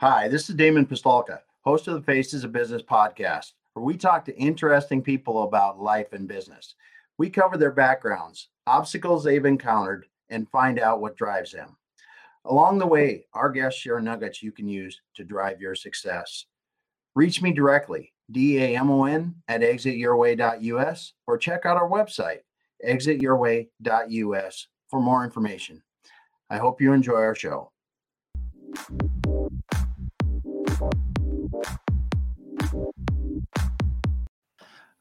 Hi, this is Damon Pistolka, host of the Faces of Business podcast, where we talk to interesting people about life and business. We cover their backgrounds, obstacles they've encountered, and find out what drives them. Along the way, our guests share nuggets you can use to drive your success. Reach me directly, D-A-M-O-N at exityourway.us, or check out our website, exityourway.us, for more information. I hope you enjoy our show.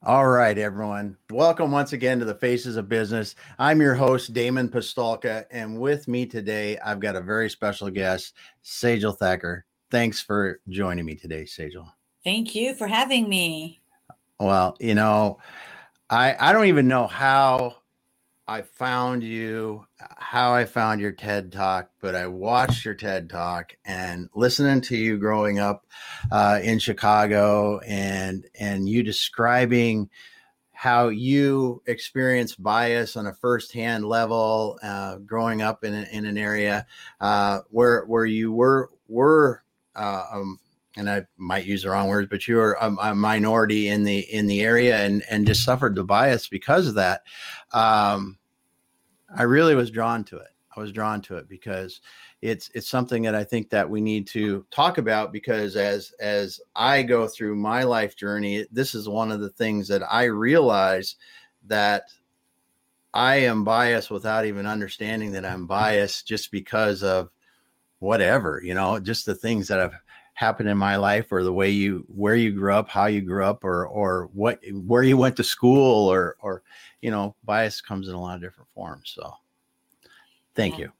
All right, everyone. Welcome once again to the Faces of Business. I'm your host, Damon Pistolka, and with me today, I've got a very special guest, Sejal Thakkar. Thanks for joining me today, Sejal. Thank you for having me. Well, you know, I I don't even know how I found you, how I found your TED Talk, but I watched your TED Talk and listening to you growing up uh, in Chicago and and you describing how you experience bias on a firsthand level, uh, growing up in, a, in an area uh, where where you were were uh, um, and I might use the wrong words, but you were a, a, minority in the in the area and and just suffered the bias because of that. Um, I really was drawn to it. I was drawn to it because it's it's something that I think that we need to talk about because as as I go through my life journey, this is one of the things that I realize that I am biased without even understanding that I'm biased just because of whatever, you know, just the things that have happened in my life or the way you where you grew up how you grew up or or what where you went to school or or you know bias comes in a lot of different forms so. Thank yeah. you.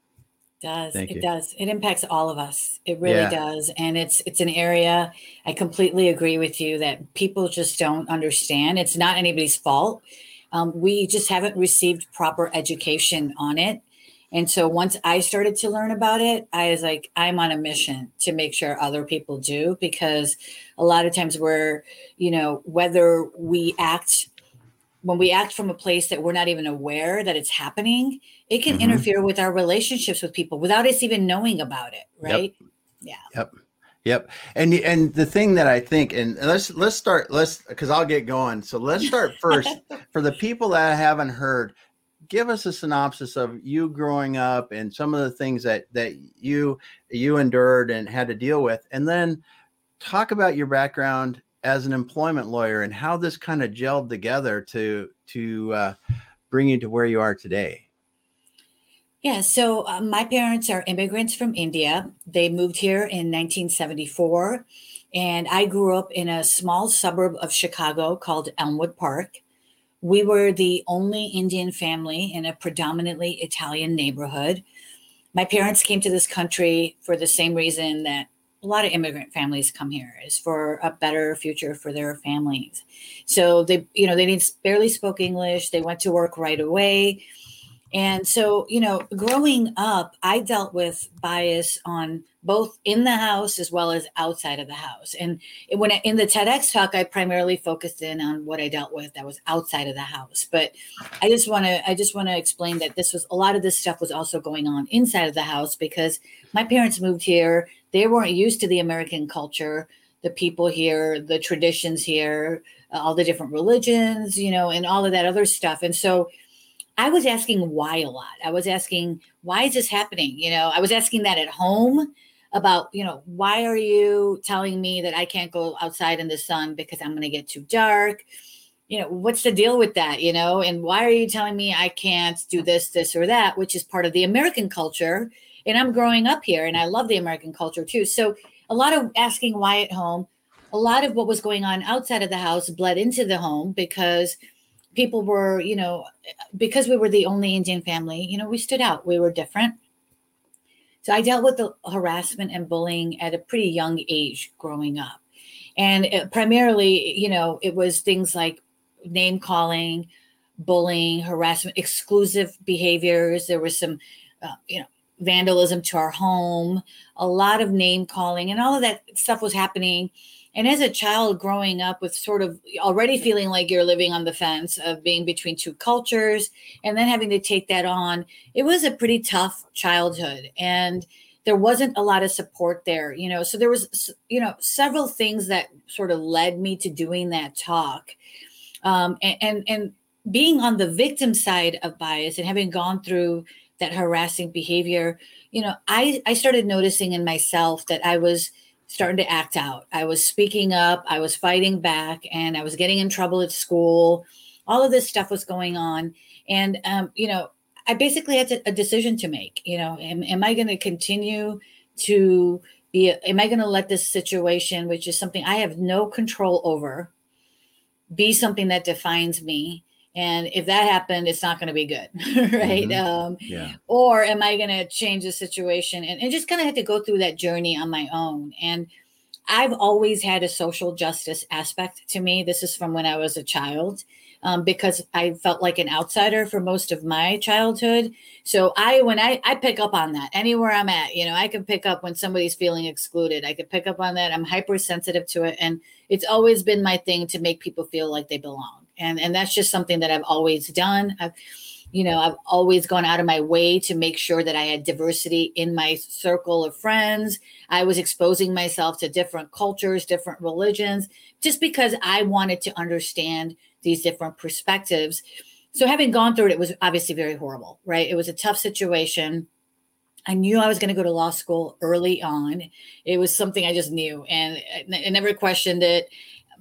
Does. Thank it you. does. It impacts all of us. It really yeah. does and it's it's an area i completely agree with you that people just don't understand. It's not anybody's fault. Um, we just haven't received proper education on it and so once I started to learn about it, I was like, I'm on a mission to make sure other people do because a lot of times we're, you know, whether we act when we act from a place that we're not even aware that it's happening, it can mm-hmm. interfere with our relationships with people without us even knowing about it, right? Yep. Yeah. Yep. Yep. And and the thing that I think and let's let's start let's cuz I'll get going. So let's start first for the people that haven't heard give us a synopsis of you growing up and some of the things that that you you endured and had to deal with and then talk about your background as an employment lawyer and how this kind of gelled together to to uh, bring you to where you are today yeah, so uh, my parents are immigrants from India. They moved here in 1974, and I grew up in a small suburb of Chicago called Elmwood Park. We were the only Indian family in a predominantly Italian neighborhood. My parents came to this country for the same reason that a lot of immigrant families come here is for a better future for their families. So they, you know, they barely spoke English. They went to work right away. And so, you know, growing up, I dealt with bias on both in the house as well as outside of the house. And when I, in the TEDx talk, I primarily focused in on what I dealt with that was outside of the house. But I just want to I just want to explain that this was a lot of this stuff was also going on inside of the house because my parents moved here. They weren't used to the American culture, the people here, the traditions here, uh, all the different religions, you know, and all of that other stuff. And so I was asking why a lot. I was asking, why is this happening? You know, I was asking that at home about, you know, why are you telling me that I can't go outside in the sun because I'm going to get too dark? You know, what's the deal with that? You know, and why are you telling me I can't do this, this, or that, which is part of the American culture? And I'm growing up here and I love the American culture too. So a lot of asking why at home, a lot of what was going on outside of the house bled into the home because people were, you know, because we were the only Indian family, you know, we stood out. We were different. So I dealt with the harassment and bullying at a pretty young age growing up. And it, primarily, you know, it was things like name calling, bullying, harassment, exclusive behaviors. There was some, uh, you know, vandalism to our home, a lot of name calling, and all of that stuff was happening and as a child growing up with sort of already feeling like you're living on the fence of being between two cultures and then having to take that on, it was a pretty tough childhood. And there wasn't a lot of support there, you know. So there was, you know, several things that sort of led me to doing that talk. Um, and, and, and being on the victim side of bias and having gone through that harassing behavior, you know, I, I started noticing in myself that I was starting to act out. I was speaking up, I was fighting back, and I was getting in trouble at school. All of this stuff was going on. And, um, you know, I basically had to, a decision to make. You know, am, am I going to continue to be, am I going to let this situation, which is something I have no control over, be something that defines me? And if that happened it's not going to be good right? Mm-hmm. um, yeah. or am i going to change the situation? And, and just kind of had to go through that journey on my own. And i've always had a social justice aspect to me. This is from when i was a child um, because i felt like an outsider for most of my childhood. So i when i i pick up on that anywhere i'm at you know i can pick up when somebody's feeling excluded. I can pick up on that. I'm hypersensitive to it. And it's always been my thing to make people feel like they belong and and that's just something that I've always done. I've you know I've always gone out of my way to make sure that I had diversity in my circle of friends. I was exposing myself to different cultures, different religions, just because I wanted to understand these different perspectives. So having gone through it, it was obviously very horrible, right? It was a tough situation. I knew I was going to go to law school early on. It was something I just knew, and I never questioned it.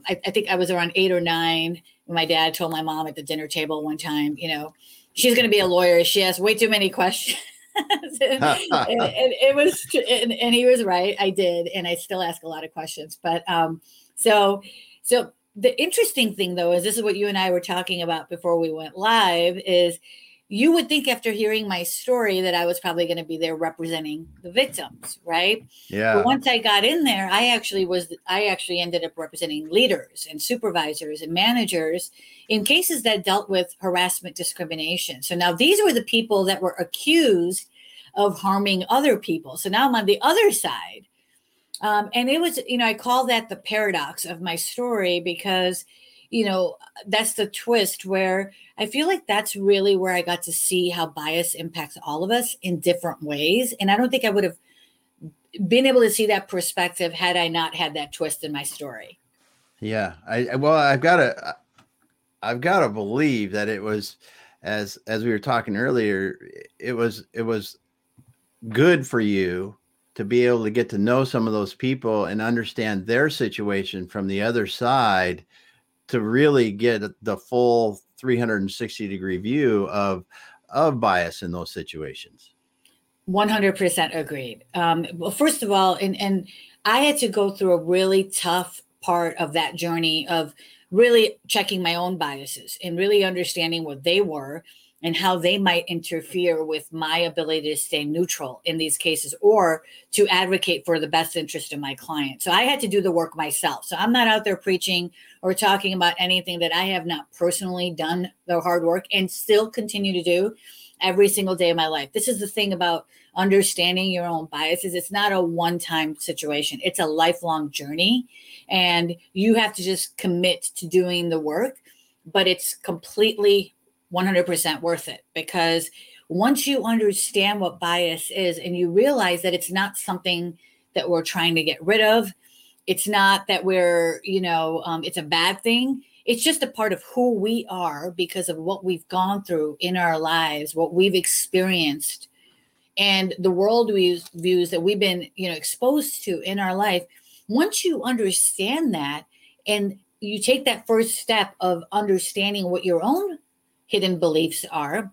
I, I think I was around eight or nine my dad told my mom at the dinner table one time, you know, she's going to be a lawyer. She asks way too many questions. and, and, it was, and, and, he was right. I did, and I still ask a lot of questions. But um, so, so the interesting thing though is this is what you and I were talking about before we went live. Is you would think after hearing my story that I was probably going to be there representing the victims, right? Yeah. But once I got in there, I actually was I actually ended up representing leaders and supervisors and managers in cases that dealt with harassment discrimination. So now these were the people that were accused of harming other people. So now I'm on the other side. Um, and it was, you know, I call that the paradox of my story because you know, that's the twist where I feel like that's really where I got to see how bias impacts all of us in different ways. And I don't think I would have been able to see that perspective had I not had that twist in my story. Yeah. I, well, I've got to, I've got to believe that it was, as, as we were talking earlier, it was, it was good for you to be able to get to know some of those people and understand their situation from the other side to really get the full 360 degree view of of bias in those situations. 100% agreed. Um, well first of all and and i had to go through a really tough part of that journey of really checking my own biases and really understanding what they were and how they might interfere with my ability to stay neutral in these cases or to advocate for the best interest of my client. So I had to do the work myself. So I'm not out there preaching or talking about anything that I have not personally done the hard work and still continue to do every single day of my life. This is the thing about understanding your own biases. It's not a one time situation, it's a lifelong journey. And you have to just commit to doing the work, but it's completely 100% worth it because once you understand what bias is and you realize that it's not something that we're trying to get rid of, it's not that we're, you know, um, it's a bad thing. It's just a part of who we are because of what we've gone through in our lives, what we've experienced, and the world views, views that we've been, you know, exposed to in our life. Once you understand that and you take that first step of understanding what your own hidden beliefs are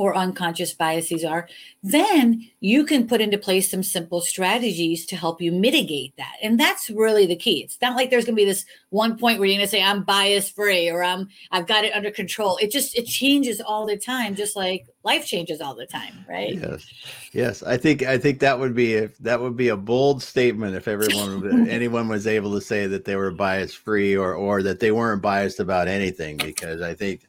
or unconscious biases are, then you can put into place some simple strategies to help you mitigate that. And that's really the key. It's not like there's going to be this one point where you're going to say I'm bias free or I'm I've got it under control. It just it changes all the time just like life changes all the time, right? Yes. Yes, I think I think that would be a, that would be a bold statement if everyone anyone was able to say that they were bias free or or that they weren't biased about anything because I think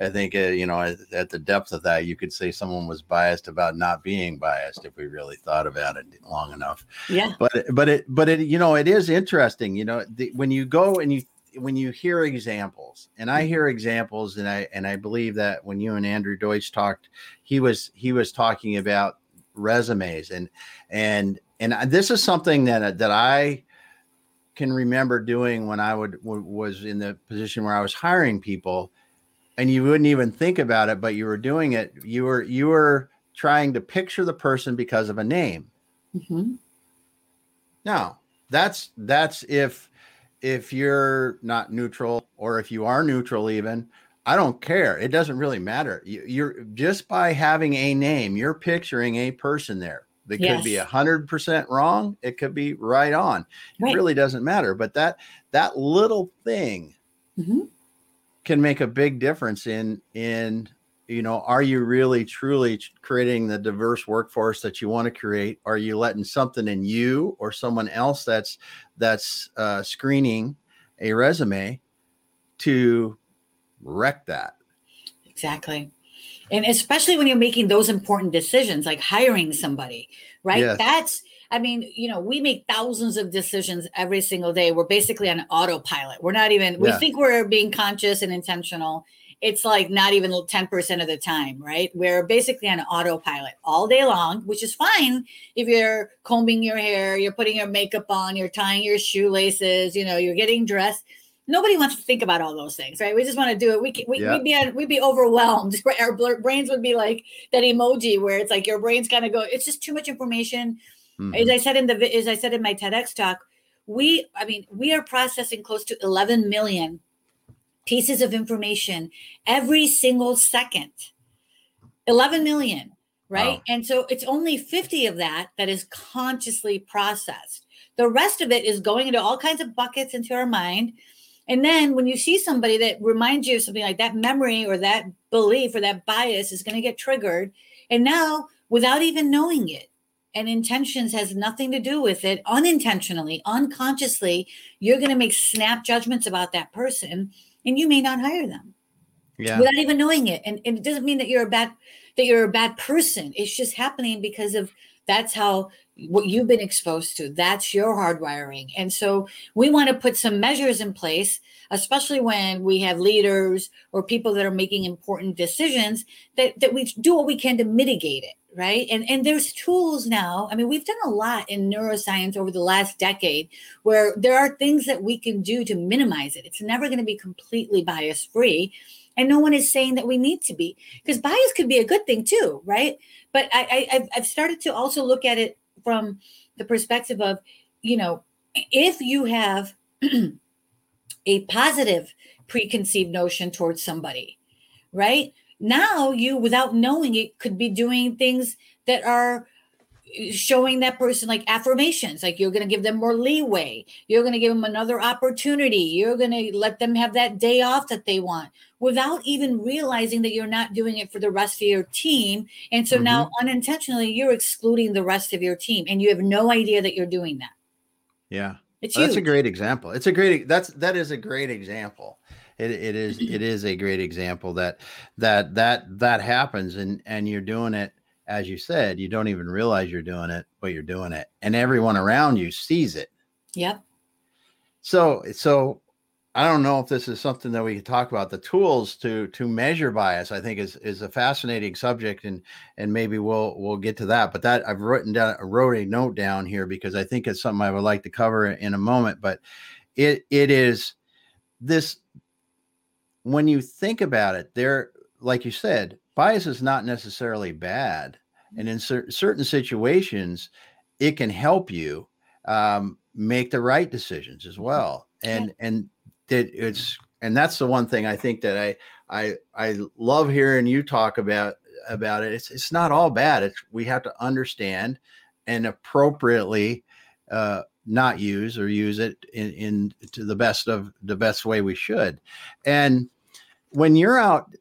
I think uh, you know at, at, the depth of that, you could say someone was biased about not being biased if we really thought about it long enough. Yeah. But but it but it you know it is interesting. You know the, when you go and you when you hear examples, and I hear examples, and I and I believe that when you and Andrew Deutsch talked, he was he was talking about resumes and and and this is something that that I can remember doing when I would was in the position where I was hiring people and you wouldn't even think about it but you were doing it you were you were trying to picture the person because of a name mm-hmm. now that's that's if if you're not neutral or if you are neutral even i don't care it doesn't really matter you, you're just by having a name you're picturing a person there that yes. could be a hundred percent wrong it could be right on right. it really doesn't matter but that that little thing mm-hmm. Can make a big difference in in you know, are you really truly creating the diverse workforce that you want to create? Are you letting something in you or someone else that's that's uh, screening a resume to wreck that? Exactly. And especially when you're making those important decisions like hiring somebody, right? Yes. That's I mean, you know, we make thousands of decisions every single day. We're basically on autopilot. We're not even, we think we're being conscious and intentional it's like not even 10% of the time, right? We're basically on autopilot all day long, which is fine if you're combing your hair, you're putting your makeup on, you're tying your shoelaces, you know, you're getting dressed. Nobody wants to think about all those things, right? We just want to do it. We, we yeah. we'd be we'd be overwhelmed. Our brains would be like that emoji where it's like your brains kind of go. It's just too much information. Mm-hmm. As I said in the as I said in my TEDx talk, we I mean we are processing close to 11 million pieces of information every single second 11 million right wow. and so it's only 50 of that that is consciously processed the rest of it is going into all kinds of buckets into our mind and then when you see somebody that reminds you of something like that memory or that belief or that bias is going to get triggered and now without even knowing it and intentions has nothing to do with it unintentionally unconsciously you're going to make snap judgments about that person and you may not hire them yeah. without even knowing it. And, and it doesn't mean that you're a bad that you're a bad person. It's just happening because of that's how what you've been exposed to. That's your hardwiring. And so we want to put some measures in place, especially when we have leaders or people that are making important decisions, that, that we do what we can to mitigate it right and and there's tools now i mean we've done a lot in neuroscience over the last decade where there are things that we can do to minimize it it's never going to be completely bias free and no one is saying that we need to be because bias could be a good thing too right but I, I i've started to also look at it from the perspective of you know if you have a positive preconceived notion towards somebody right? Now you without knowing it could be doing things that are showing that person like affirmations like you're going to give them more leeway. You're going to give them another opportunity. You're going to let them have that day off that they want without even realizing that you're not doing it for the rest of your team. And so mm-hmm. now unintentionally you're excluding the rest of your team and you have no idea that you're doing that. Yeah. It's well, that's a great example. It's a great that's that is a great example. It, it is it is a great example that that that that happens and and you're doing it as you said you don't even realize you're doing it but you're doing it and everyone around you sees it. Yep. So so i don't know if this is something that we can talk about. The tools to to measure bias i think is is a fascinating subject and and maybe we'll we'll get to that but that i've written down wrote a note down here because i think it's something i would like to cover in a moment but it it is this when you think about it, there, like you said, bias is not necessarily bad, and in cer- certain situations, it can help you um, make the right decisions as well. And and that it's and that's the one thing I think that I I I love hearing you talk about about it. It's it's not all bad. It's we have to understand and appropriately uh, not use or use it in, in to the best of the best way we should. And when you're out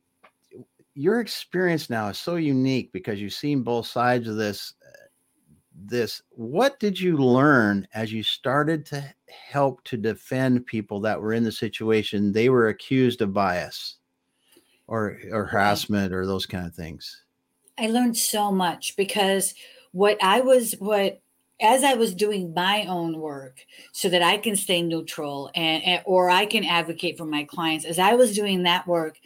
your experience now is so unique because you've seen both sides of this uh, this. What did you learn as you started to help to defend people that were in the situation they were accused of bias or or harassment or those kind of things? I learned so much because what i was what as I was doing my own work so that I can stay neutral and, and, or I can advocate for my clients, as I was doing that work,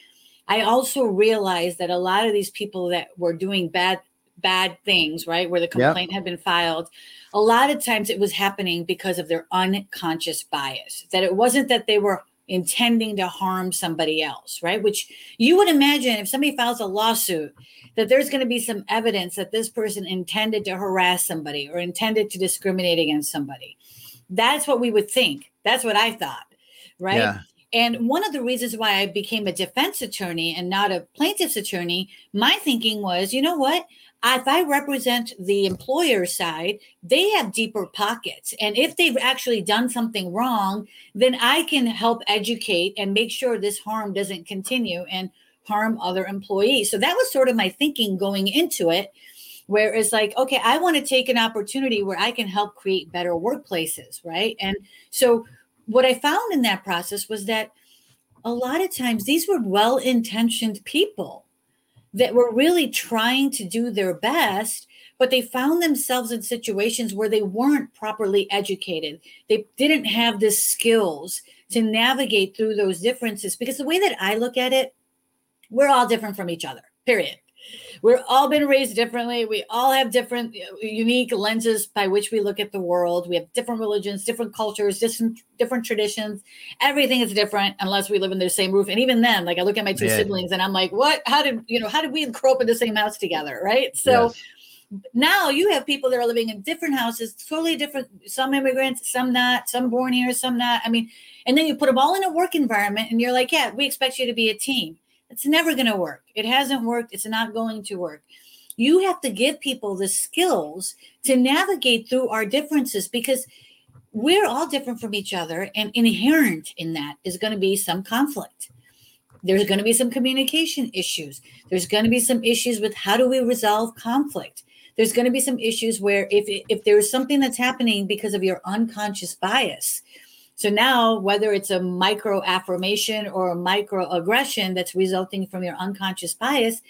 I also realized that a lot of these people that were doing bad bad things, right? Where the complaint yep. had been filed, a lot of times it was happening because of their unconscious bias. That it wasn't that they were intending to harm somebody else, right? Which you would imagine if somebody files a lawsuit, that there's going to be some evidence that this person intended to harass somebody or intended to discriminate against somebody. That's what we would think. That's what I thought, right? Yeah. And one of the reasons why I became a defense attorney and not a plaintiff's attorney, my thinking was, you know what? If I represent the employer side, they have deeper pockets. And if they've actually done something wrong, then I can help educate and make sure this harm doesn't continue and harm other employees. So that was sort of my thinking going into it, where it's like, okay, I want to take an opportunity where I can help create better workplaces, right? And so what I found in that process was that a lot of times these were well intentioned people that were really trying to do their best, but they found themselves in situations where they weren't properly educated. They didn't have the skills to navigate through those differences. Because the way that I look at it, we're all different from each other, period. We're all been raised differently. We all have different, unique lenses by which we look at the world. We have different religions, different cultures, different different traditions. Everything is different unless we live in the same roof. And even then, like I look at my two yeah. siblings and I'm like, what? How did you know? How did we grow up in the same house together? Right? So. Yes now you have people that are living in different houses, totally different. Some immigrants, some not, some born here, some not. I mean, and then you put them all in a work environment, and you're like, yeah, we expect you to be a team. It's never going to work. It hasn't worked. It's not going to work. You have to give people the skills to navigate through our differences because we're all different from each other. And inherent in that is going to be some conflict. There's going to be some communication issues. There's going to be some issues with how do we resolve conflict. There's going to be some issues where if if there's something that's happening because of your unconscious bias, so now, whether it's a micro affirmation or a micro aggression that's resulting from your unconscious bias,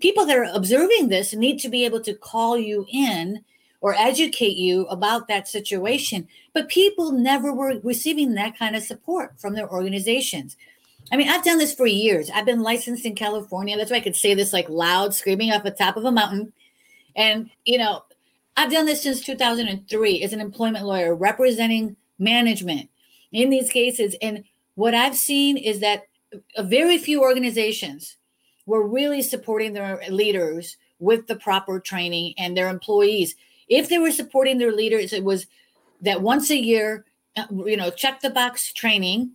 people that are observing this need to be able to call you in or educate you about that situation. But people never were receiving that kind of support from their organizations. I mean, I've done this for years. I've been licensed in California. That's why I could say this like loud, screaming off the top of a mountain. And, you know, I've done this since 2003 as an employment lawyer representing management in these cases. And what I've seen is that a very few organizations were really supporting their leaders with the proper training and their employees. If they were supporting their leaders, it was that once a year, uh, you know, check the box training.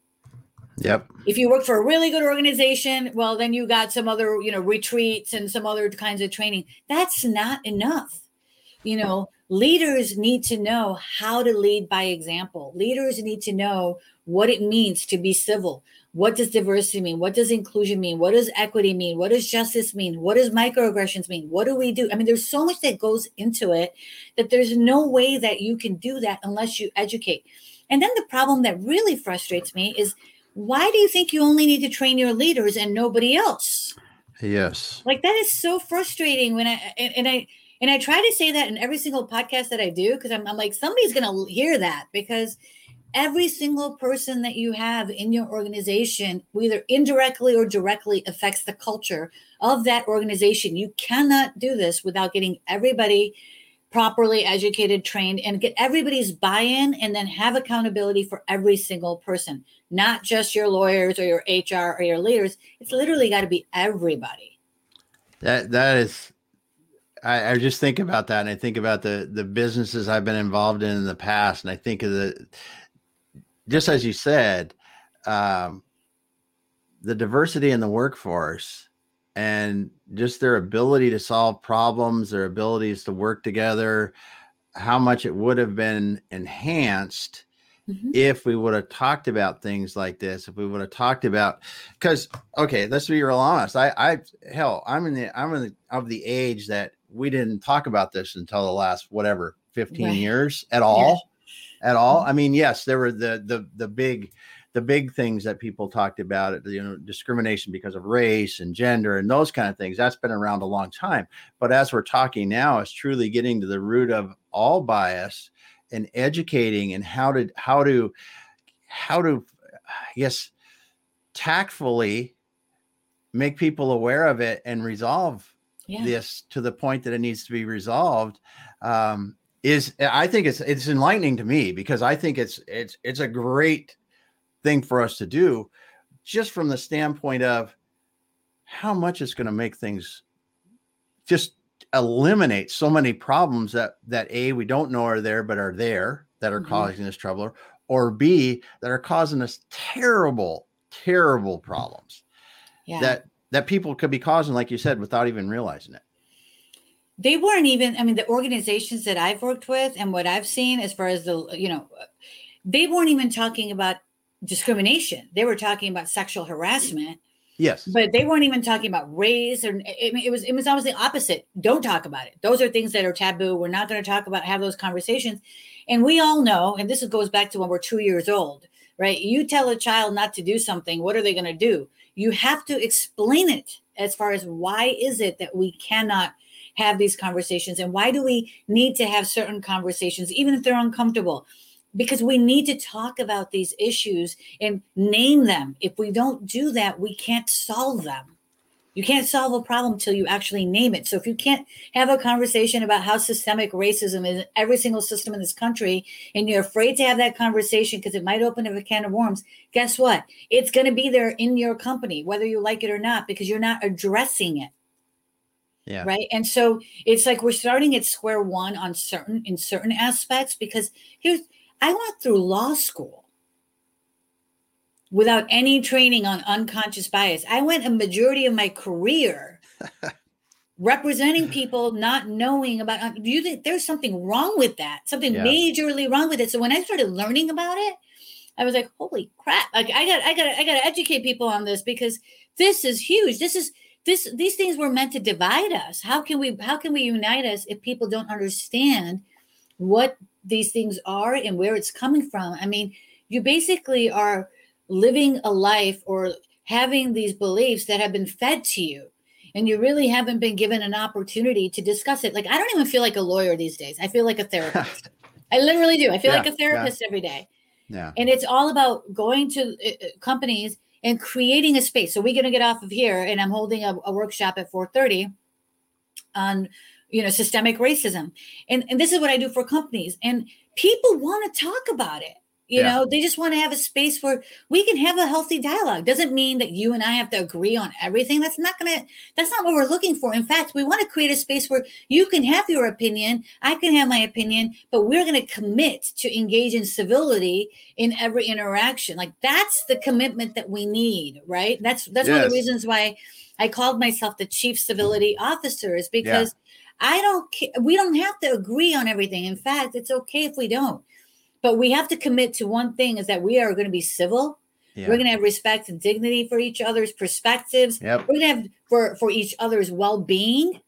Yep. If you work for a really good organization, well, then you got some other, you know, retreats and some other kinds of training. That's not enough. You know, leaders need to know how to lead by example. Leaders need to know what it means to be civil. What does diversity mean? What does inclusion mean? What does equity mean? What does justice mean? What does microaggressions mean? What do we do? I mean, there's so much that goes into it that there's no way that you can do that unless you educate. And then the problem that really frustrates me is why do you think you only need to train your leaders and nobody else? Yes. Like that is so frustrating when I and, and I and I try to say that in every single podcast that I do because I'm, I'm like, somebody's going to hear that because every single person that you have in your organization, whether indirectly or directly, affects the culture of that organization. You cannot do this without getting everybody properly educated, trained, and get everybody's buy in and then have accountability for every single person, not just your lawyers or your HR or your leaders. It's literally got to be everybody. That that is I, I, just think about that and I think about the the businesses I've been involved in in the past and I think of the just as you said um, the diversity in the workforce and just their ability to solve problems their abilities to work together how much it would have been enhanced mm-hmm. if we would have talked about things like this if we would have talked about because okay let's be real honest i i hell i'm in the i'm in the, of the age that we didn't talk about this until the last whatever 15 right. years at all yeah. at all mm-hmm. i mean yes there were the the the big the big things that people talked about you know discrimination because of race and gender and those kind of things that's been around a long time but as we're talking now it's truly getting to the root of all bias and educating and how to how to how to yes tactfully make people aware of it and resolve yeah. this to the point that it needs to be resolved um, is I think it's it's enlightening to me because I think it's it's it's a great thing for us to do just from the standpoint of how much it's going to make things just eliminate so many problems that that a we don't know are there but are there that are mm-hmm. causing us trouble or b that are causing us terrible terrible problems yeah. that that people could be causing like you said without even realizing it. They weren't even i mean the organizations that i've worked with and what i've seen as far as the you know they weren't even talking about discrimination. They were talking about sexual harassment. Yes. But they weren't even talking about race or it, it was it was almost the opposite. Don't talk about it. Those are things that are taboo. We're not going to talk about have those conversations. And we all know and this goes back to when we're two years old right? You tell a child not to do something what are they going to do you have to explain it as far as why is it that we cannot have these conversations and why do we need to have certain conversations even if they're uncomfortable? Because we need to talk about these issues and name them. If we don't do that we can't solve them you can't solve a problem until you actually name it so if you can't have a conversation about how systemic racism is in every single system in this country and you're afraid to have that conversation because it might open up a can of worms guess what it's going to be there in your company whether you like it or not because you're not addressing it yeah. Right. And so it's like we're starting at square one on certain in certain aspects because here's I went through law school without any training on unconscious bias. I went a majority of my career representing people not knowing about uh, do you think there's something wrong with that? Something yeah. majorly wrong with it. So when I started learning about it, I was like, holy crap. Like I got I got I got to educate people on this because this is huge. This is this these things were meant to divide us how can we how can we unite us if people don't understand what these things are and where it's coming from i mean you basically are living a life or having these beliefs that have been fed to you and you really haven't been given an opportunity to discuss it. Like i don't even feel like a lawyer these days. I feel like a therapist. I literally do. I feel yeah, like a therapist yeah. every day. Yeah. And it's all about going to uh, uh companies and creating a space. So we're going to get off of here, and I'm holding a, a workshop at 4:30 on you know systemic racism, and and this is what I do for companies, and people want to talk about it. You yeah. know, they just want to have a space where we can have a healthy dialogue. Doesn't mean that you and I have to agree on everything. That's not going to, that's not what we're looking for. In fact, we want to create a space where you can have your opinion, I can have my opinion, but we're going to commit to engage in civility in every interaction. Like that's the commitment that we need, right? That's, that's yes. one of the reasons why I called myself the chief civility officer is because yeah. I don't, we don't have to agree on everything. In fact, it's okay if we don't but we have to commit to one thing is that we are going to be civil. Yeah. We're going to have respect and dignity for each other's perspectives. Yep. We're going to have for for each other's well-being.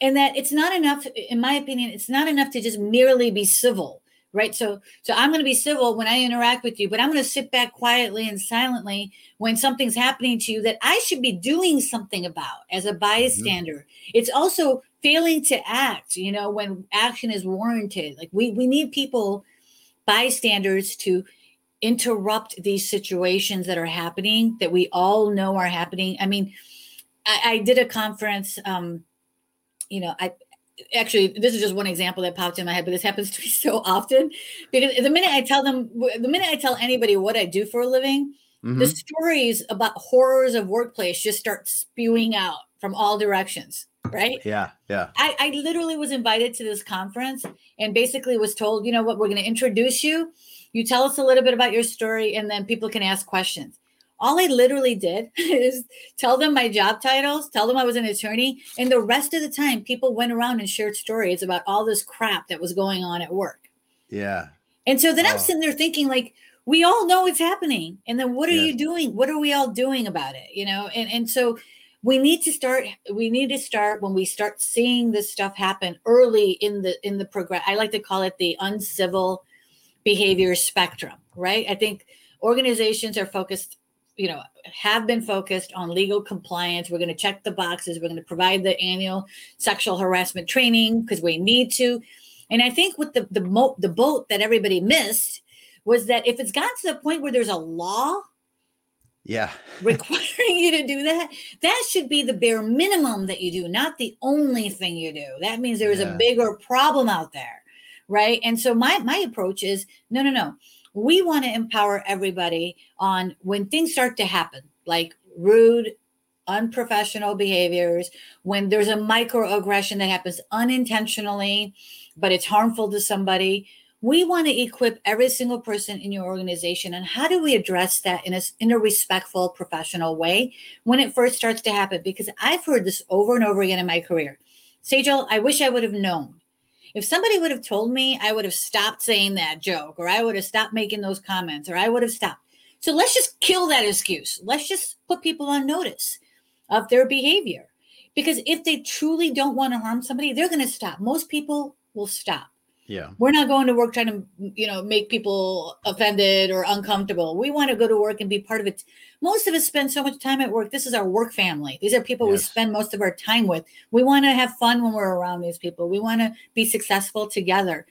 And that it's not enough in my opinion it's not enough to just merely be civil right so so i'm going to be civil when i interact with you but i'm going to sit back quietly and silently when something's happening to you that i should be doing something about as a bystander mm-hmm. it's also failing to act you know when action is warranted like we we need people bystanders to interrupt these situations that are happening that we all know are happening. I mean, I, I did a conference. Um, you know, I actually this is just one example that popped in my head, but this happens to me so often because the minute I tell them, the minute I tell anybody what I do for a living, mm-hmm. the stories about horrors of workplace just start spewing out from all directions right? Yeah, yeah. I, I literally was invited to this conference and basically was told, you know what, we're going to introduce you. You tell us a little bit about your story, and then people can ask questions. All I literally did is tell them my job titles, tell them I was an attorney, and the rest of the time, people went around and shared stories about all this crap that was going on at work. Yeah. And so then oh. I'm sitting there thinking, like, we all know it's happening, and then what are yes. you doing? What are we all doing about it? You know, and and so we need to start we need to start when we start seeing this stuff happen early in the in the program i like to call it the uncivil behavior spectrum right? I think organizations are focused you know have been focused on legal compliance. We're going to check the boxes. We're going to provide the annual sexual harassment training because we need to. And i think with the the, mo- the boat that everybody missed was that if it's gotten to the point where there's a law Yeah. requiring you to do that, that should be the bare minimum that you do, not the only thing you do. That means there is Yeah. a bigger problem out there. Right. And so my my approach is no, no, no. We want to empower everybody on when things start to happen, like rude, unprofessional behaviors, when there's a microaggression that happens unintentionally, but it's harmful to somebody. We want to equip every single person in your organization. And how do we address that in a, in a respectful, professional way when it first starts to happen? Because I've heard this over and over again in my career. Sejal, I wish I would have known. If somebody would have told me, I would have stopped saying that joke, or I would have stopped making those comments, or I would have stopped. So let's just kill that excuse. Let's just put people on notice of their behavior. Because if they truly don't want to harm somebody, they're going to stop. Most people will stop. Yeah. We're not going to work trying to, you know, make people offended or uncomfortable. We want to go to work and be part of it. Most of us spend so much time at work. This is our work family. These are people we spend most of our time with. We want to have fun when we're around these people. We want to be successful together.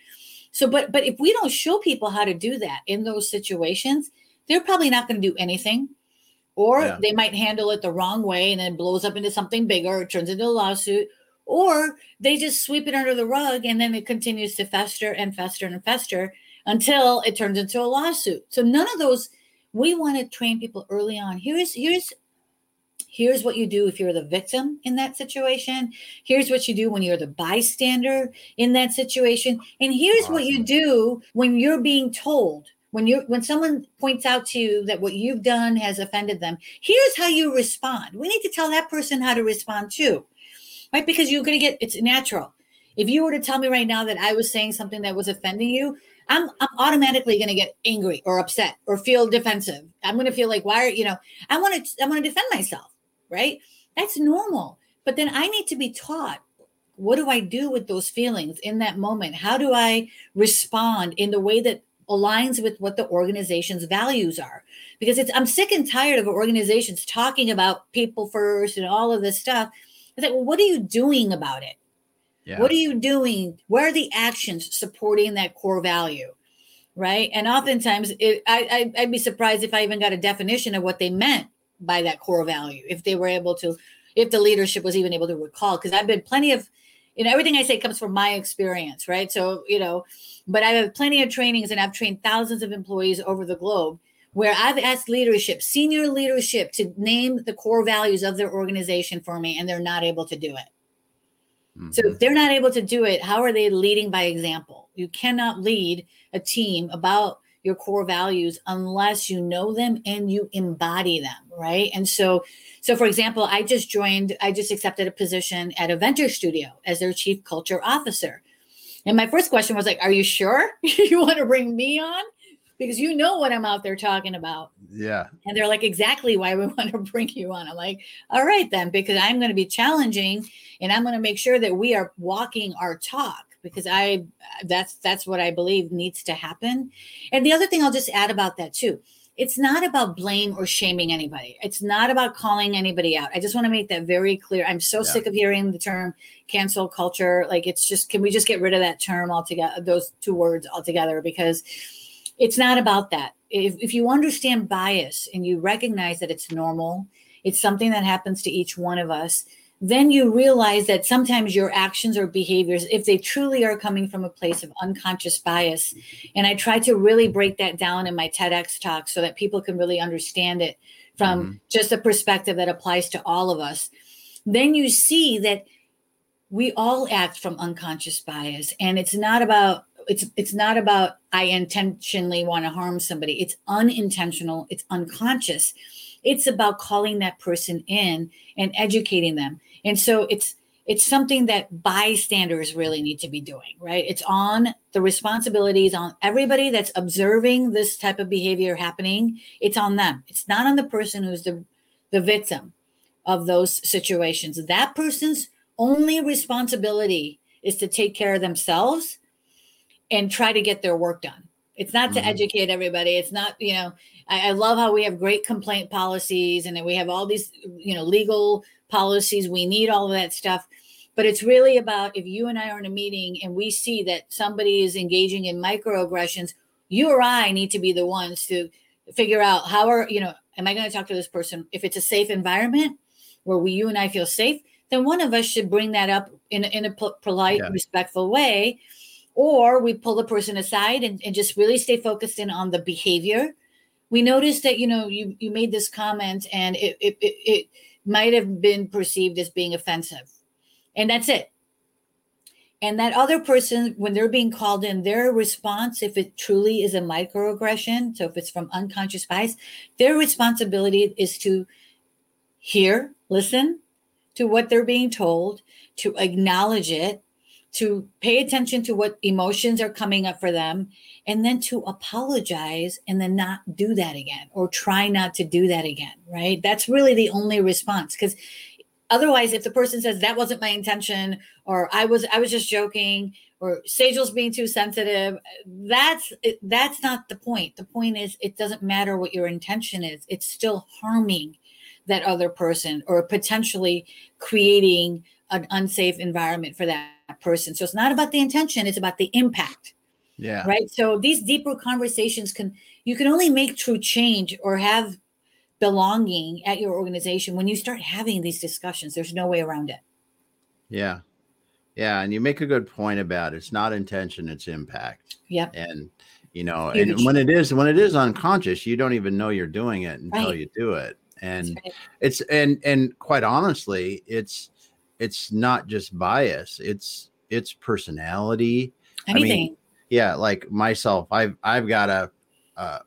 So, but but if we don't show people how to do that in those situations, they're probably not going to do anything. Or Yeah. they might handle it the wrong way and then blows up into something bigger, it turns into a lawsuit, or they just sweep it under the rug and then it continues to fester and fester and fester until it turns into a lawsuit. So none of those we want to train people early on. Here's here's here's what you do if you're the victim in that situation. Here's what you do when you're the bystander in that situation. And here's what you do when you're being told when you when someone points out to you that what you've done has offended them here's how you respond we need to tell that person how to respond too right? Because you're going to get it's natural. If you were to tell me right now that i was saying something that was offending you i'm, I'm automatically going to get angry or upset or feel defensive. I'm going to feel like why are you know i want to i want to defend myself right? That's normal. But then i need to be taught what do i do with those feelings in that moment? How do i respond in the way that aligns with what the organization's values are? Because it's i'm sick and tired of organizations talking about people first and all of this stuff it's like well what are you doing about it? Yeah. what are you doing? Where are the actions supporting that core value? Right? And oftentimes it, I, I i'd be surprised if i even got a definition of what they meant by that core value if they were able to if the leadership was even able to recall because i've been plenty of you know everything i say comes from my experience right? So you know but i have plenty of trainings and i've trained thousands of employees over the globe where i've asked leadership senior leadership to name the core values of their organization for me and they're not able to do it so Mhm. if they're not able to do it, how are they leading by example? You cannot lead a team about your core values unless you know them and you embody them, right? And so so for example, I just joined I just accepted a position at a venture studio as their chief culture officer. And my first question was like, "Are you sure you want to bring me on?" Because you know what I'm out there talking about. yeah. And they're like, exactly why we want to bring you on. I'm like, all right, then, because I'm going to be challenging and I'm going to make sure that we are walking our talk because I that's that's what I believe needs to happen. And the other thing I'll just add about that too. It's not about blame or shaming anybody. It's not about calling anybody out. I just want to make that very clear. I'm so Yeah. sick of hearing the term cancel culture. Like it's just can we just get rid of that term altogether, those two words altogether because it's not about that. If, if you understand bias and you recognize that it's normal, it's something that happens to each one of us, then you realize that sometimes your actions or behaviors, if they truly are coming from a place of unconscious bias, and I try to really break that down in my TEDx talk so that people can really understand it from Mhm. just a perspective that applies to all of us, then you see that we all act from unconscious bias and it's not about it's it's not about i intentionally want to harm somebody. It's unintentional it's unconscious. It's about calling that person in and educating them. And so it's it's something that bystanders really need to be doing right? It's on the responsibilities on everybody that's observing this type of behavior happening. It's on them. It's not on the person who's the the victim of those situations. That person's only responsibility is to take care of themselves and try to get their work done. It's not to Mhm. educate everybody. It's not, you know, I, I love how we have great complaint policies and that we have all these, you know, legal policies. We need all of that stuff. But it's really about if you and I are in a meeting and we see that somebody is engaging in microaggressions, you or I need to be the ones to figure out how are, you know, am I going to talk to this person? If it's a safe environment where we, you and I feel safe, then one of us should bring that up in, in a polite, yeah. respectful way. Or we pull the person aside and, and just really stay focused in on the behavior. We noticed that, you know, you, you made this comment and it, it, it, it might have been perceived as being offensive. And that's it. And that other person, when they're being called in, their response, if it truly is a microaggression, so if it's from unconscious bias, their responsibility is to hear, listen to what they're being told, to acknowledge it, to pay attention to what emotions are coming up for them, and then to apologize and then not do that again or try not to do that again, right? That's really the only response because otherwise if the person says that wasn't my intention or i was i was just joking or Sejal's being too sensitive that's that's not the point the point is it doesn't matter what your intention is it's still harming that other person or potentially creating an unsafe environment for that person so it's not about the intention it's about the impact yeah right so these deeper conversations can you can only make true change or have belonging at your organization when you start having these discussions there's no way around it yeah yeah and you make a good point about it. it's not intention it's impact yep and you know Huge. and when it is when it is unconscious you don't even know you're doing it until right. you do it and right. it's and and quite honestly it's it's not just bias it's it's personality anything I mean, yeah like myself i've i've got a uh,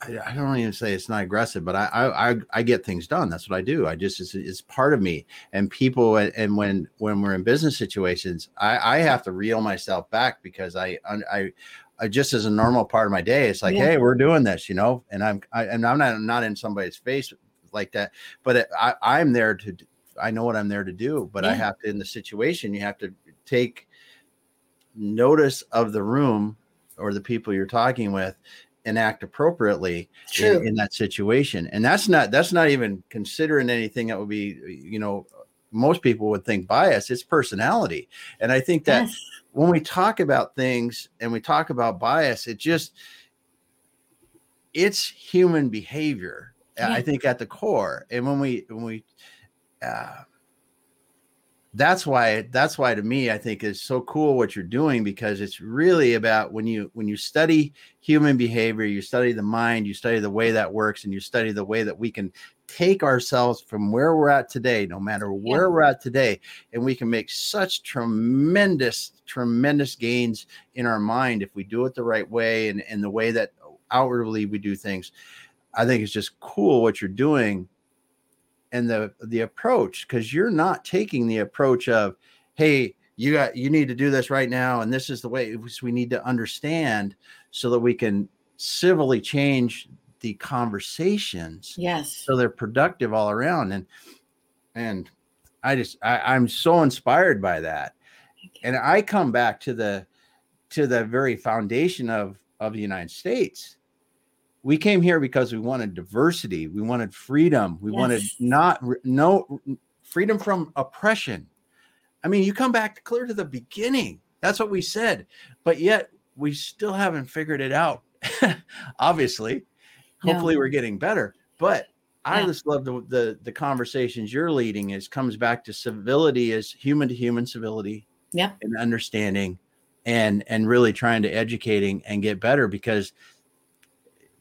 I, don't even say it's not aggressive, but I, I I get things done. That's what I do. I just it's, it's part of me. And people and when when we're in business situations, I, I have to reel myself back because I I I just as a normal part of my day, it's like, yeah. hey, we're doing this, you know, and I'm I, and I'm not not in somebody's face like that, but it, I I'm there to I know what I'm there to do, but yeah. I have to in the situation you have to take notice of the room or the people you're talking with and act appropriately in, in, that situation. And that's not that's not even considering anything that would be, you know, most people would think bias. It's personality. And I think that yes. when we talk about things and we talk about bias, it just it's human behavior. Yeah. I think at the core. And when we when we uh, that's why that's why to me i think is so cool what you're doing because it's really about when you when you study human behavior you study the mind you study the way that works and you study the way that we can take ourselves from where we're at today no matter where yeah. we're at today and we can make such tremendous tremendous gains in our mind if we do it the right way and, and the way that outwardly we do things i think it's just cool what you're doing and the the approach because you're not taking the approach of hey you got you need to do this right now and this is the way we need to understand so that we can civilly change the conversations yes. so they're productive all around. And and i just I, i'm so inspired by that. And i come back to the to the very foundation of of the united states we came here because we wanted diversity we wanted freedom we yes. wanted not no freedom from oppression i mean you come back clear to the beginning that's what we said but yet we still haven't figured it out obviously hopefully we're getting better but I just love the, the the conversations you're leading. Is comes back to civility as human to human civility, yeah, and understanding, and and really trying to educating and get better because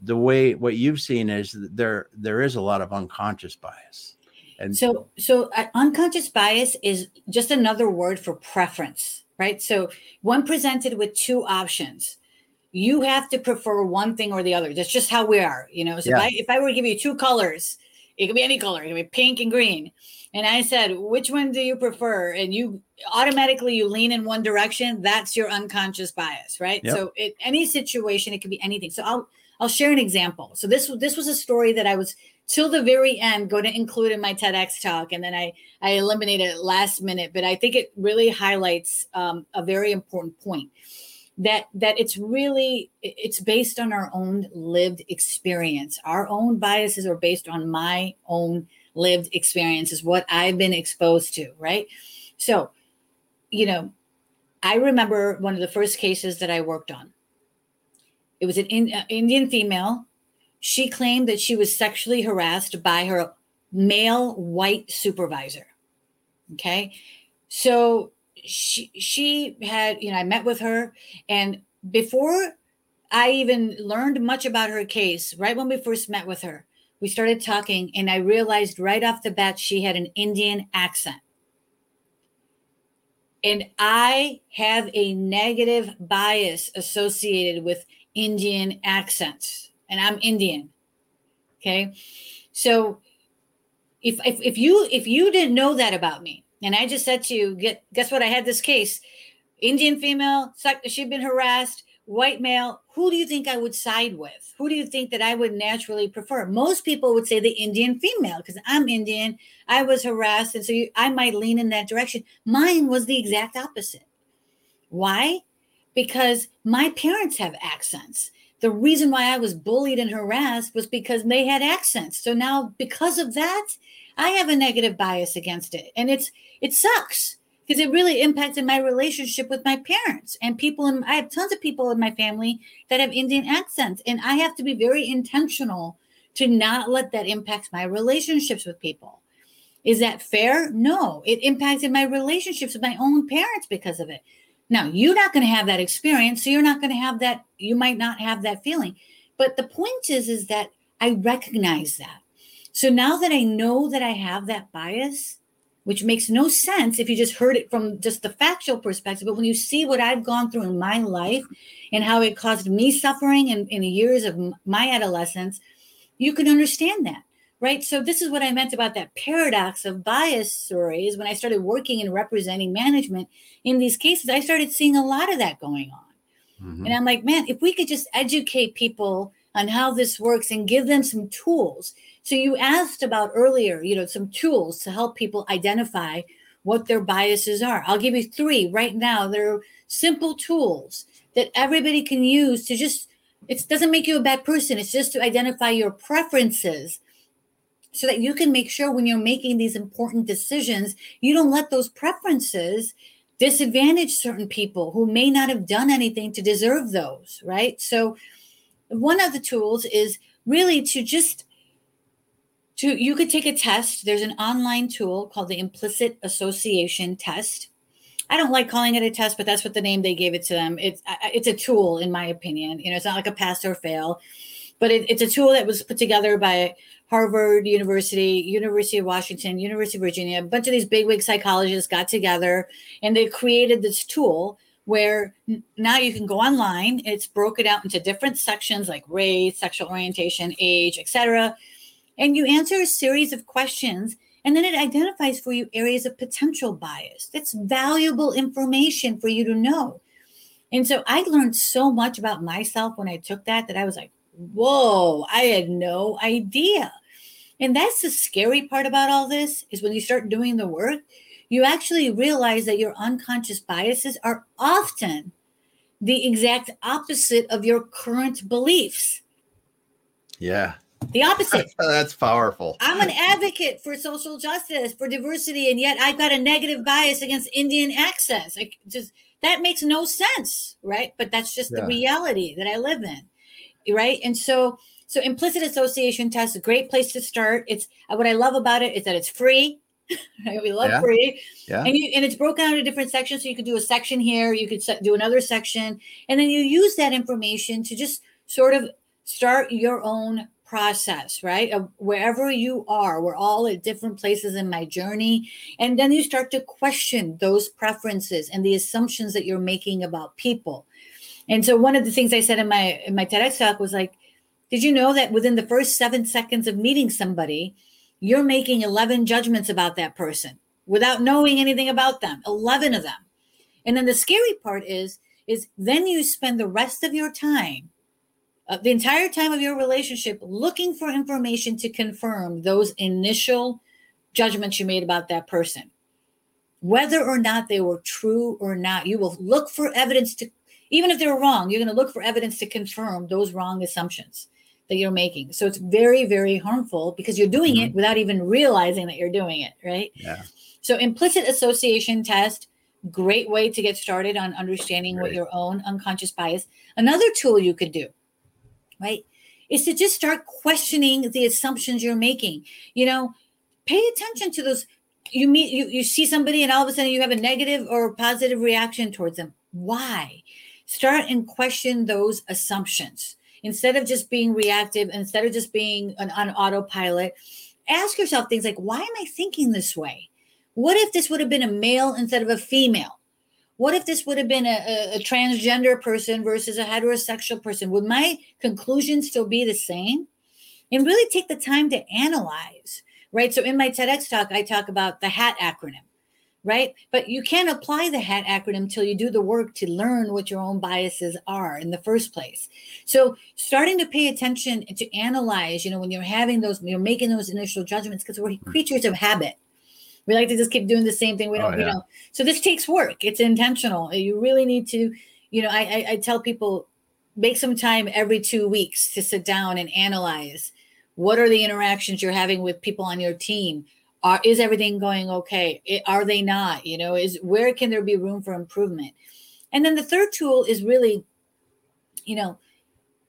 the way what you've seen is there there is a lot of unconscious bias. And so so uh, unconscious bias is just another word for preference right? So when presented with two options. You have to prefer one thing or the other. That's just how we are you know? So yeah. if, I, if i were to give you two colors it could be any color. It could be pink and green. And i said which one do you prefer? And you automatically you lean in one direction. That's your unconscious bias right? Yep. so in any situation it could be anything. So i'll I'll share an example. So this this was a story that I was till the very end going to include in my TEDx talk, and then I I eliminated it last minute. But I think it really highlights um, a very important point that that it's really it's based on our own lived experience. Our own biases are based on my own lived experiences, what I've been exposed to. Right. So, you know, I remember one of the first cases that I worked on it was an in, uh, Indian female. she claimed that she was sexually harassed by her male white supervisor. Okay. So she she had, you know, I met with her and before I even learned much about her case, right when we first met with her, we started talking and I realized right off the bat she had an Indian accent. And I have a negative bias associated with Indian accents, and I'm Indian. Okay. So if, if, if you if you didn't know that about me, and I just said to you, get guess what? I had this case, Indian female, she'd been harassed, white male, who do you think I would side with? Who do you think that I would naturally prefer? Most people would say the Indian female because I'm Indian. I was harassed, and so you, I might lean in that direction. Mine was the exact opposite. Why? Because my parents have accents. The reason why I was bullied and harassed was because they had accents. So now, because of that, I have a negative bias against it, and it's it sucks because it really impacted my relationship with my parents and people and I have tons of people in my family that have Indian accents and I have to be very intentional to not let that impact my relationships with people. Is that fair? No, it impacted my relationships with my own parents because of it. Now, you're not going to have that experience, so you're not going to have that you might not have that feeling. But the point is is that I recognize that. So now that I know that I have that bias, which makes no sense if you just heard it from just the factual perspective. But when you see what I've gone through in my life and how it caused me suffering in, in the years of my adolescence, you can understand that, right? So, this is what I meant about that paradox of bias stories. When I started working and representing management in these cases, I started seeing a lot of that going on. Mm-hmm. And I'm like, man, if we could just educate people on how this works and give them some tools so you asked about earlier, you know, some tools to help people identify what their biases are. I'll give you three right now. They're simple tools that everybody can use to just it doesn't make you a bad person. It's just to identify your preferences so that you can make sure when you're making these important decisions, you don't let those preferences disadvantage certain people who may not have done anything to deserve those, right? So one of the tools is really to just to you could take a test. There's an online tool called the implicit association test. I don't like calling it a test but that's what the name they gave it to them. It's it's a tool in my opinion. You know it's not like a pass or fail but it, it's a tool that was put together by harvard university university of washington university of virginia a bunch of these bigwig psychologists got together and they created this tool where now you can go online it's broken out into different sections like race sexual orientation age etc and you answer a series of questions and then it identifies for you areas of potential bias. That's valuable information for you to know. And so I learned so much about myself when I took that that I was like, whoa, I had no idea. And that's the scary part about all this is when you start doing the work, you actually realize that your unconscious biases are often the exact opposite of your current beliefs. Yeah. The opposite. That's powerful. I'm an advocate for social justice, for diversity, and yet I've got a negative bias against Indian access. Like just that makes no sense, right? But that's just yeah. the reality that I live in. Right. And so so implicit association test, a great place to start. It's uh, what I love about it is that it's free. Right? We love yeah. free. Yeah. And you and it's broken out into different sections. So you could do a section here, you could do another section, and then you use that information to just sort of start your own process, right? Of wherever you are, we're all at different places in my journey. And then you start to question those preferences and the assumptions that you're making about people. And so one of the things I said in my in my TEDx talk was like, did you know that within the first seven seconds of meeting somebody, you're making 11 judgments about that person without knowing anything about them, 11 of them. And then the scary part is, is then you spend the rest of your time uh, the entire time of your relationship looking for information to confirm those initial judgments you made about that person whether or not they were true or not you will look for evidence to even if they're wrong you're going to look for evidence to confirm those wrong assumptions that you're making so it's very very harmful because you're doing mm-hmm. it without even realizing that you're doing it right yeah so implicit association test great way to get started on understanding what your own unconscious bias another tool you could do right, is to just start questioning the assumptions you're making. You know, pay attention to those. You meet you, you see somebody and all of a sudden you have a negative or positive reaction towards them. Why? Start and question those assumptions instead of just being reactive, instead of just being an, on autopilot. Ask yourself things like, why am I thinking this way? What if this would have been a male instead of a female? What if this would have been a, a, a transgender person versus a heterosexual person? Would my conclusion still be the same? And really take the time to analyze, right? So in my TEDx talk, I talk about the HAT acronym, right? But you can't apply the HAT acronym until you do the work to learn what your own biases are in the first place. So starting to pay attention to analyze, you know, when you're having those, you're making those initial judgments, because we're hmm. creatures of habit we like to just keep doing the same thing. We don't, oh, yeah. you know. So this takes work. It's intentional. You really need to, you know, I, I, I tell people make some time every two weeks to sit down and analyze what are the interactions you're having with people on your team are is everything going okay it, are they not you know is where can there be room for improvement and then the third tool is really you know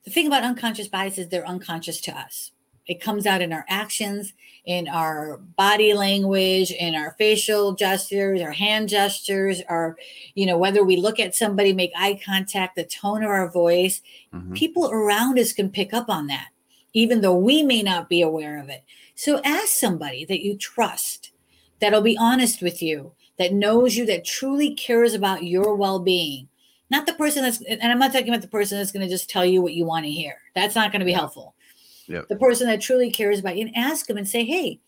the thing about unconscious bias is they're unconscious to us it comes out in our actions, in our body language, in our facial gestures, our hand gestures, our, you know, whether we look at somebody, make eye contact, the tone of our voice. Mm-hmm. People around us can pick up on that, even though we may not be aware of it. So ask somebody that you trust, that'll be honest with you, that knows you, that truly cares about your well being. Not the person that's, and I'm not talking about the person that's going to just tell you what you want to hear. That's not going to be helpful yep. the person that truly cares about you, and ask them and say, "Hey,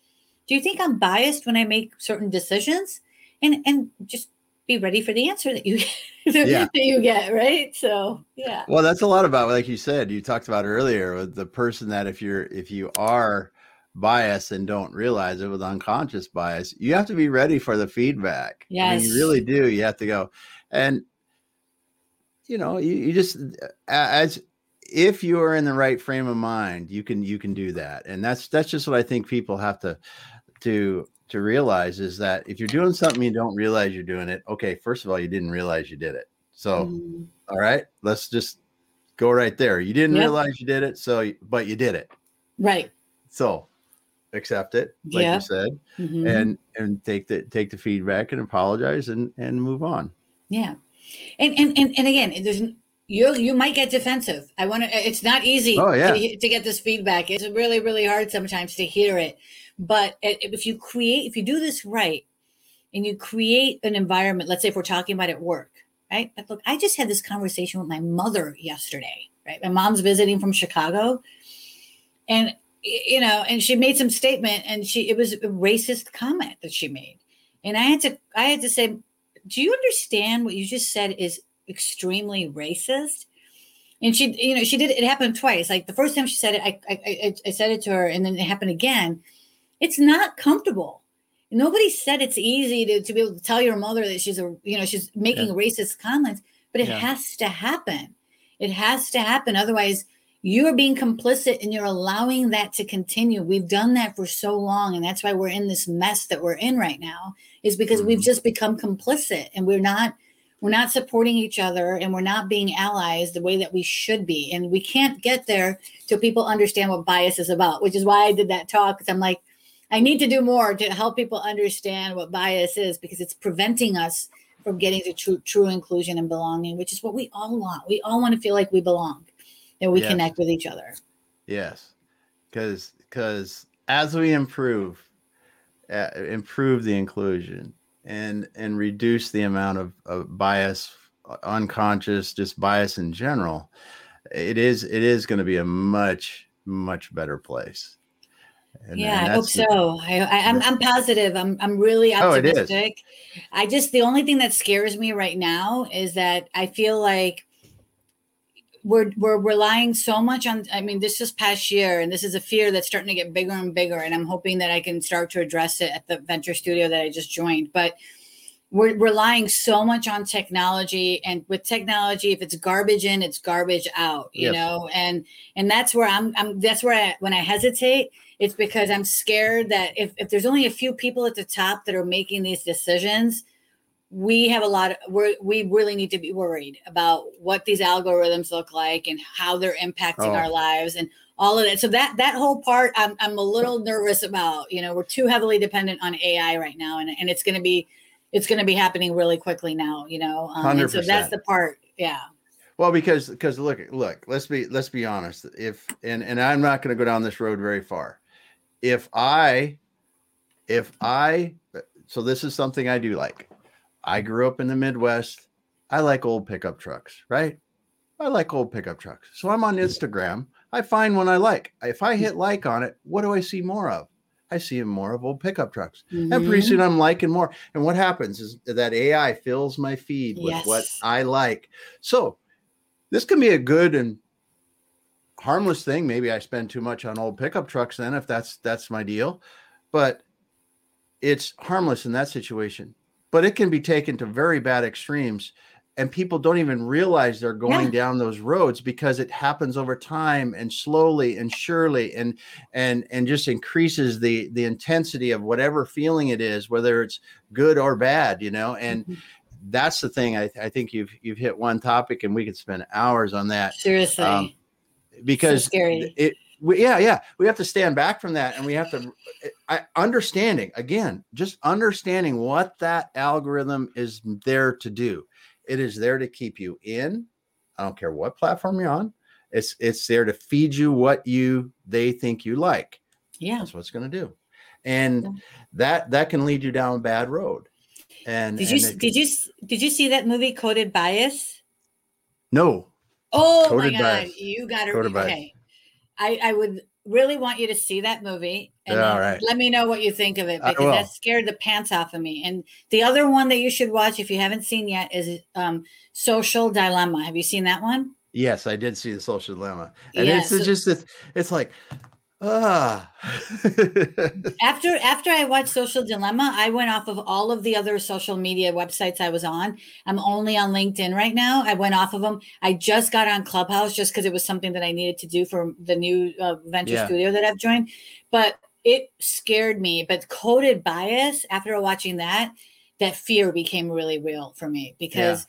do you think I'm biased when I make certain decisions?" And and just be ready for the answer that you yeah. that you get, right? So yeah. Well, that's a lot about like you said. You talked about earlier with the person that if you're if you are biased and don't realize it with unconscious bias, you have to be ready for the feedback. Yes, I mean, you really do. You have to go and you know you, you just as if you are in the right frame of mind, you can you can do that. And that's that's just what I think people have to to to realize is that if you're doing something you don't realize you're doing it, okay, first of all, you didn't realize you did it. So, mm. all right, let's just go right there. You didn't yep. realize you did it, so but you did it. Right. So, accept it like yep. you said mm-hmm. and and take the take the feedback and apologize and and move on. Yeah. And and and, and again, there's you you might get defensive. I want to. It's not easy oh, yeah. to, to, get this feedback. It's really really hard sometimes to hear it. But if you create, if you do this right, and you create an environment, let's say if we're talking about at work, right? But look, I just had this conversation with my mother yesterday. Right, my mom's visiting from Chicago, and you know, and she made some statement, and she it was a racist comment that she made, and I had to I had to say, do you understand what you just said is extremely racist. And she, you know, she did it happened twice. Like the first time she said it, I, I, I said it to her, and then it happened again. It's not comfortable. Nobody said it's easy to, to be able to tell your mother that she's a, you know, she's making yeah. racist comments, but it yeah. has to happen. It has to happen. Otherwise, you are being complicit and you're allowing that to continue. We've done that for so long. And that's why we're in this mess that we're in right now, is because mm-hmm. we've just become complicit and we're not we're not supporting each other and we're not being allies the way that we should be and we can't get there till people understand what bias is about which is why i did that talk because i'm like i need to do more to help people understand what bias is because it's preventing us from getting to true true inclusion and belonging which is what we all want we all want to feel like we belong and we yes. connect with each other yes because because as we improve uh, improve the inclusion and and reduce the amount of, of bias unconscious just bias in general it is it is going to be a much much better place and, yeah, I hope so. I, I, am I'm, I'm positive. I'm I'm really optimistic. Oh, I just the only thing that scares me right now is that I feel like we're we're relying so much on i mean this just past year and this is a fear that's starting to get bigger and bigger and i'm hoping that i can start to address it at the venture studio that i just joined but we're relying so much on technology and with technology if it's garbage in it's garbage out you yes. know and and that's where i'm i'm that's where I, when i hesitate it's because i'm scared that if, if there's only a few people at the top that are making these decisions we have a lot of we we really need to be worried about what these algorithms look like and how they're impacting Oh. our lives and all of that so that that whole part I'm, I'm a little nervous about you know we're too heavily dependent on ai right now and, and it's going to be it's going to be happening really quickly now you know um, and so that's the part yeah Well, because because look look let's be let's be honest. If and and I'm not going to go down this road very far. If I if I so this is something I do like. I grew up in the Midwest. I like old pickup trucks, right? I like old pickup trucks. So I'm on Instagram. I find one I like. If I hit like on it, what do I see more of? I see more of old pickup trucks. And pretty soon I'm liking more. And what happens is that AI fills my feed with what I like. So this can be a good and harmless thing. Maybe I spend too much on old pickup trucks then if that's that's my deal. But it's harmless in that situation. But it can be taken to very bad extremes. And people don't even realize they're going Yeah. down those roads because it happens over time and slowly and surely and and and just increases the the intensity of whatever feeling it is, whether it's good or bad, you know. And Mhm. that's the thing. I, I think you've you've hit one topic, and we could spend hours on that seriously um, because scary. it. We, yeah, yeah, we have to stand back from that, and we have to I, understanding again, just understanding what that algorithm is there to do. It is there to keep you in. I don't care what platform you're on. It's it's there to feed you what you they think you like. yeah That's what it's going to do, and Yeah. that that can lead you down a bad road. And did and you it- did you did you see that movie coded bias no Oh Coded my god, Bias. you got to okay. I I would really want you to see that movie and Yeah, right. let me know what you think of it because that scared the pants off of me. And the other one that you should watch if you haven't seen yet is um Social Dilemma. Have you seen that one? Yes, I did see the social dilemma, and Yeah, it's, so- it's just it's, it's like ah. After after I watched Social Dilemma, I went off of all of the other social media websites I was on. I'm only on LinkedIn right now. I went off of them. I just got on Clubhouse just because it was something that I needed to do for the new uh, venture Yeah. studio that I've joined. But it scared me. But coded bias after watching that, that fear became really real for me because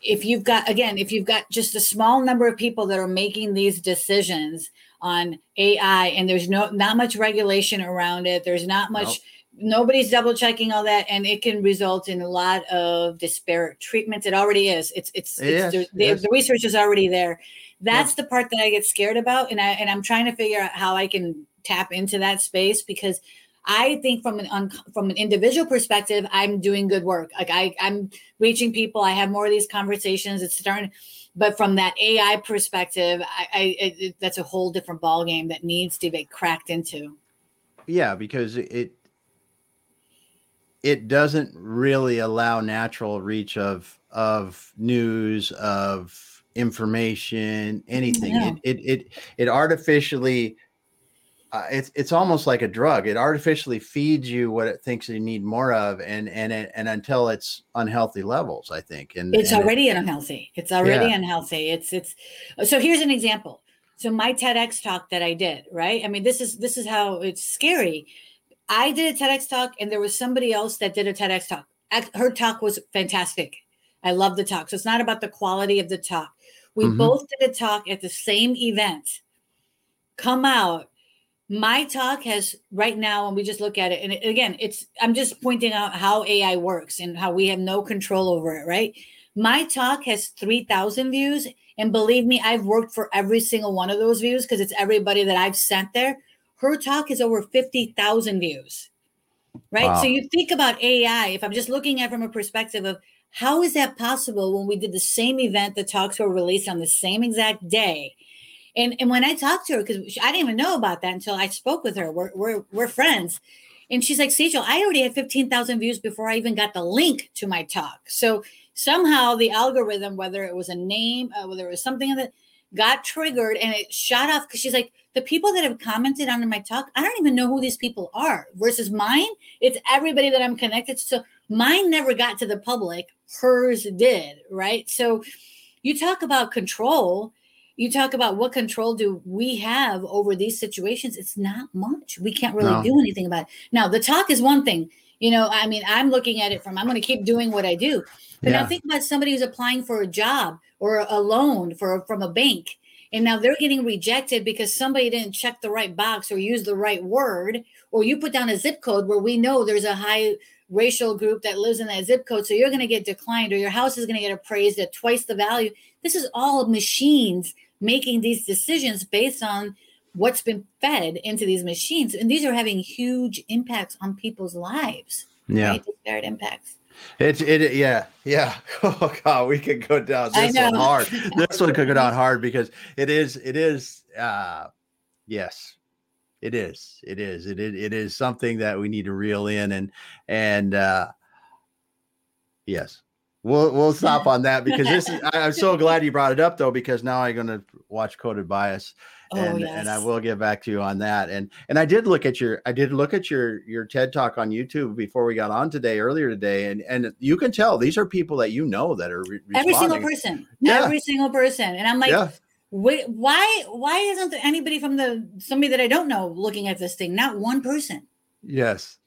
if you've got again, if you've got just a small number of people that are making these decisions on AI and there's no not much regulation around it, there's not much Nope. nobody's double checking all that and it can result in a lot of disparate treatments. It already is. It's it's, It it's is, the, the, the research is already there. That's the part that I get scared about and I and I'm trying to figure out how I can tap into that space because I think from an un, from an individual perspective, I'm doing good work. Like I, I'm reaching people. I have more of these conversations. It's starting, but from that AI perspective, I, I it, that's a whole different ball game that needs to be cracked into. yeah, because it it doesn't really allow natural reach of of news of information anything. No. It, it it it artificially. Uh, it's it's almost like a drug. It artificially feeds you what it thinks you need more of, and and and, and until it's unhealthy levels, I think. And It's and it- already unhealthy. It's already Yeah. unhealthy. It's it's. So here's an example. So my TEDx talk that I did, right? I mean, this is this is how it's scary. I did a TEDx talk, and there was somebody else that did a TEDx talk. Her talk was fantastic. I love the talk. So it's not about the quality of the talk. We Mhm. both did a talk at the same event. Come out. My talk has right now, and we just look at it, and again, it's I'm just pointing out how AI works and how we have no control over it, right? My talk has 3,000 views. And believe me, I've worked for every single one of those views because it's everybody that I've sent there. Her talk is over 50,000 views, right? Wow. So you think about AI, if I'm just looking at it from a perspective of how is that possible when we did the same event, the talks were released on the same exact day. And, and when I talked to her, because I didn't even know about that until I spoke with her, we're, we're, we're friends. And she's like, Sejal, I already had 15,000 views before I even got the link to my talk. So somehow the algorithm, whether it was a name, uh, whether it was something that got triggered and it shot off because she's like, the people that have commented on my talk, I don't even know who these people are. Versus mine, it's everybody that I'm connected to. So mine never got to the public, hers did, right? So you talk about control. You talk about what control do we have over these situations? It's not much. We can't really No. do anything about it. Now, the talk is one thing. You know, I mean, I'm looking at it from I'm going to keep doing what I do. But yeah. now think about somebody who's applying for a job or a loan for from a bank, and now they're getting rejected because somebody didn't check the right box or use the right word, or you put down a zip code where we know there's a high racial group that lives in that zip code, so you're going to get declined, or your house is going to get appraised at twice the value. This is all machines making these decisions based on what's been fed into these machines. And these are having huge impacts on people's lives yeah. Right? disparate impacts. It's it yeah yeah. Oh god we could go down this one hard. This one could go down hard because it is it is uh yes it is it is. It is it is something that we need to reel in and and uh yes we'll we'll stop on that because this is I, am so glad you brought it up though because now i'm going to watch coded bias Oh, and, yes. and I will get back to you on that. And and I did look at your I did look at your your TED talk on YouTube before we got on today earlier today, and and you can tell these are people that you know that are re- every single person, yeah. every single person, and I'm like. Yeah. Wait, why why isn't there anybody from the somebody that I don't know looking at this thing? Not one person. Yes.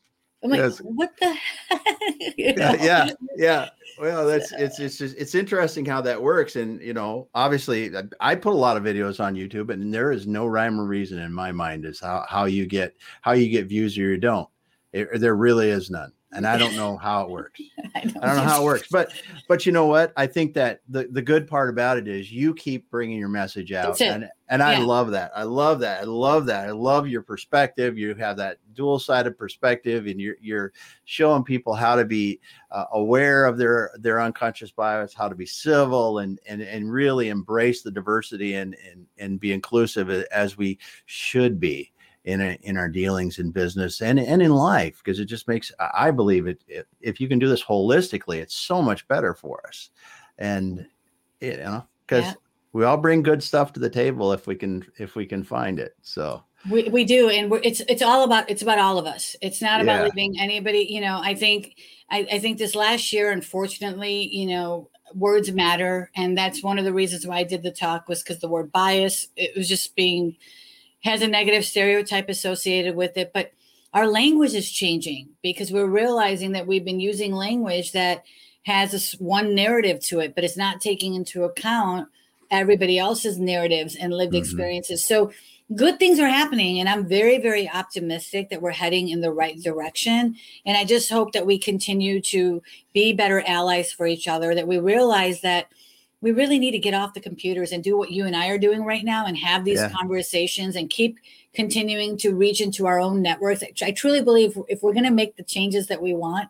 I'm like, yes. what the yeah, yeah, yeah. Well, that's it's it's just it's interesting how that works, and you know, obviously, I put a lot of videos on YouTube, and there is no rhyme or reason in my mind as how how you get how you get views or you don't. It, there really is none and I don't know how it works. I don't, I don't know how it works, but but you know what? I think that the the good part about it is you keep bringing your message out, and and I yeah. love that. I love that. I love that. I love your perspective. You have that dual sided perspective, and you're you're showing people how to be uh, aware of their their unconscious bias, how to be civil, and and and really embrace the diversity and and and be inclusive as we should be in a, in our dealings in business and and in life because it just makes I believe it, it, if you can do this holistically it's so much better for us and you know because yeah. we all bring good stuff to the table if we can if we can find it so we, we do and it's it's all about it's about all of us it's not about yeah. leaving anybody you know I think I, I think this last year unfortunately you know words matter and that's one of the reasons why I did the talk was because the word bias it was just being has a negative stereotype associated with it, but our language is changing because we're realizing that we've been using language that has this one narrative to it, but it's not taking into account everybody else's narratives and lived mm-hmm. experiences. So good things are happening and i'm very very optimistic that we're heading in the right direction and i just hope that we continue to be better allies for each other that we realize that we really need to get off the computers and do what you and I are doing right now and have these yeah. conversations and keep continuing to reach into our own networks. I truly believe if we're going to make the changes that we want,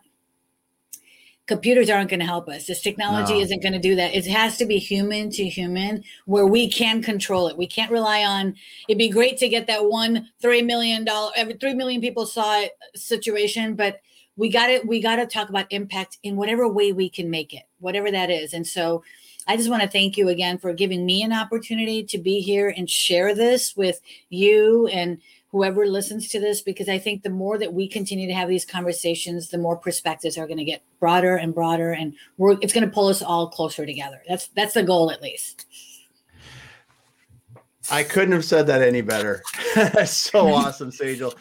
computers aren't going to help us. This technology no. isn't going to do that. It has to be human to human where we can control it. We can't rely on it'd be great to get that one three million dollar every three million people saw it situation, but we got it, we got to talk about impact in whatever way we can make it, whatever that is. And so I just want to thank you again for giving me an opportunity to be here and share this with you and whoever listens to this because I think the more that we continue to have these conversations, the more perspectives are going to get broader and broader, and we're, it's going to pull us all closer together. That's that's the goal, at least. I couldn't have said that any better. so awesome, Sejal.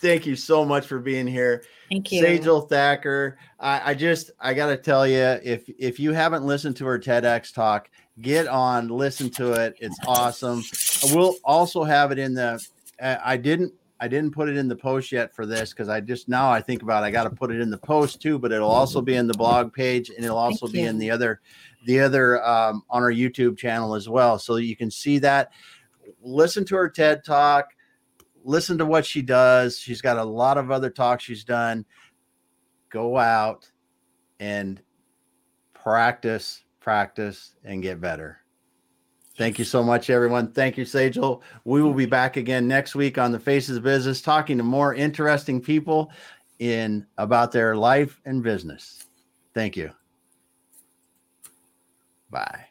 Thank you so much for being here. Thank you. Sejal Thakkar. I, I just I gotta tell you, if if you haven't listened to her TEDx talk, get on, listen to it. It's awesome. We'll also have it in the I didn't I didn't put it in the post yet for this because I just now I think about it, I got to put it in the post too, but it'll also be in the blog page and it'll also Thank be you. in the other the other um, on our YouTube channel as well, so you can see that. Listen to her TED talk listen to what she does. She's got a lot of other talks she's done. Go out and practice, practice, and get better. Thank you so much, everyone. Thank you, Sejal. We will be back again next week on the Faces of Business, talking to more interesting people in about their life and business. Thank you. Bye.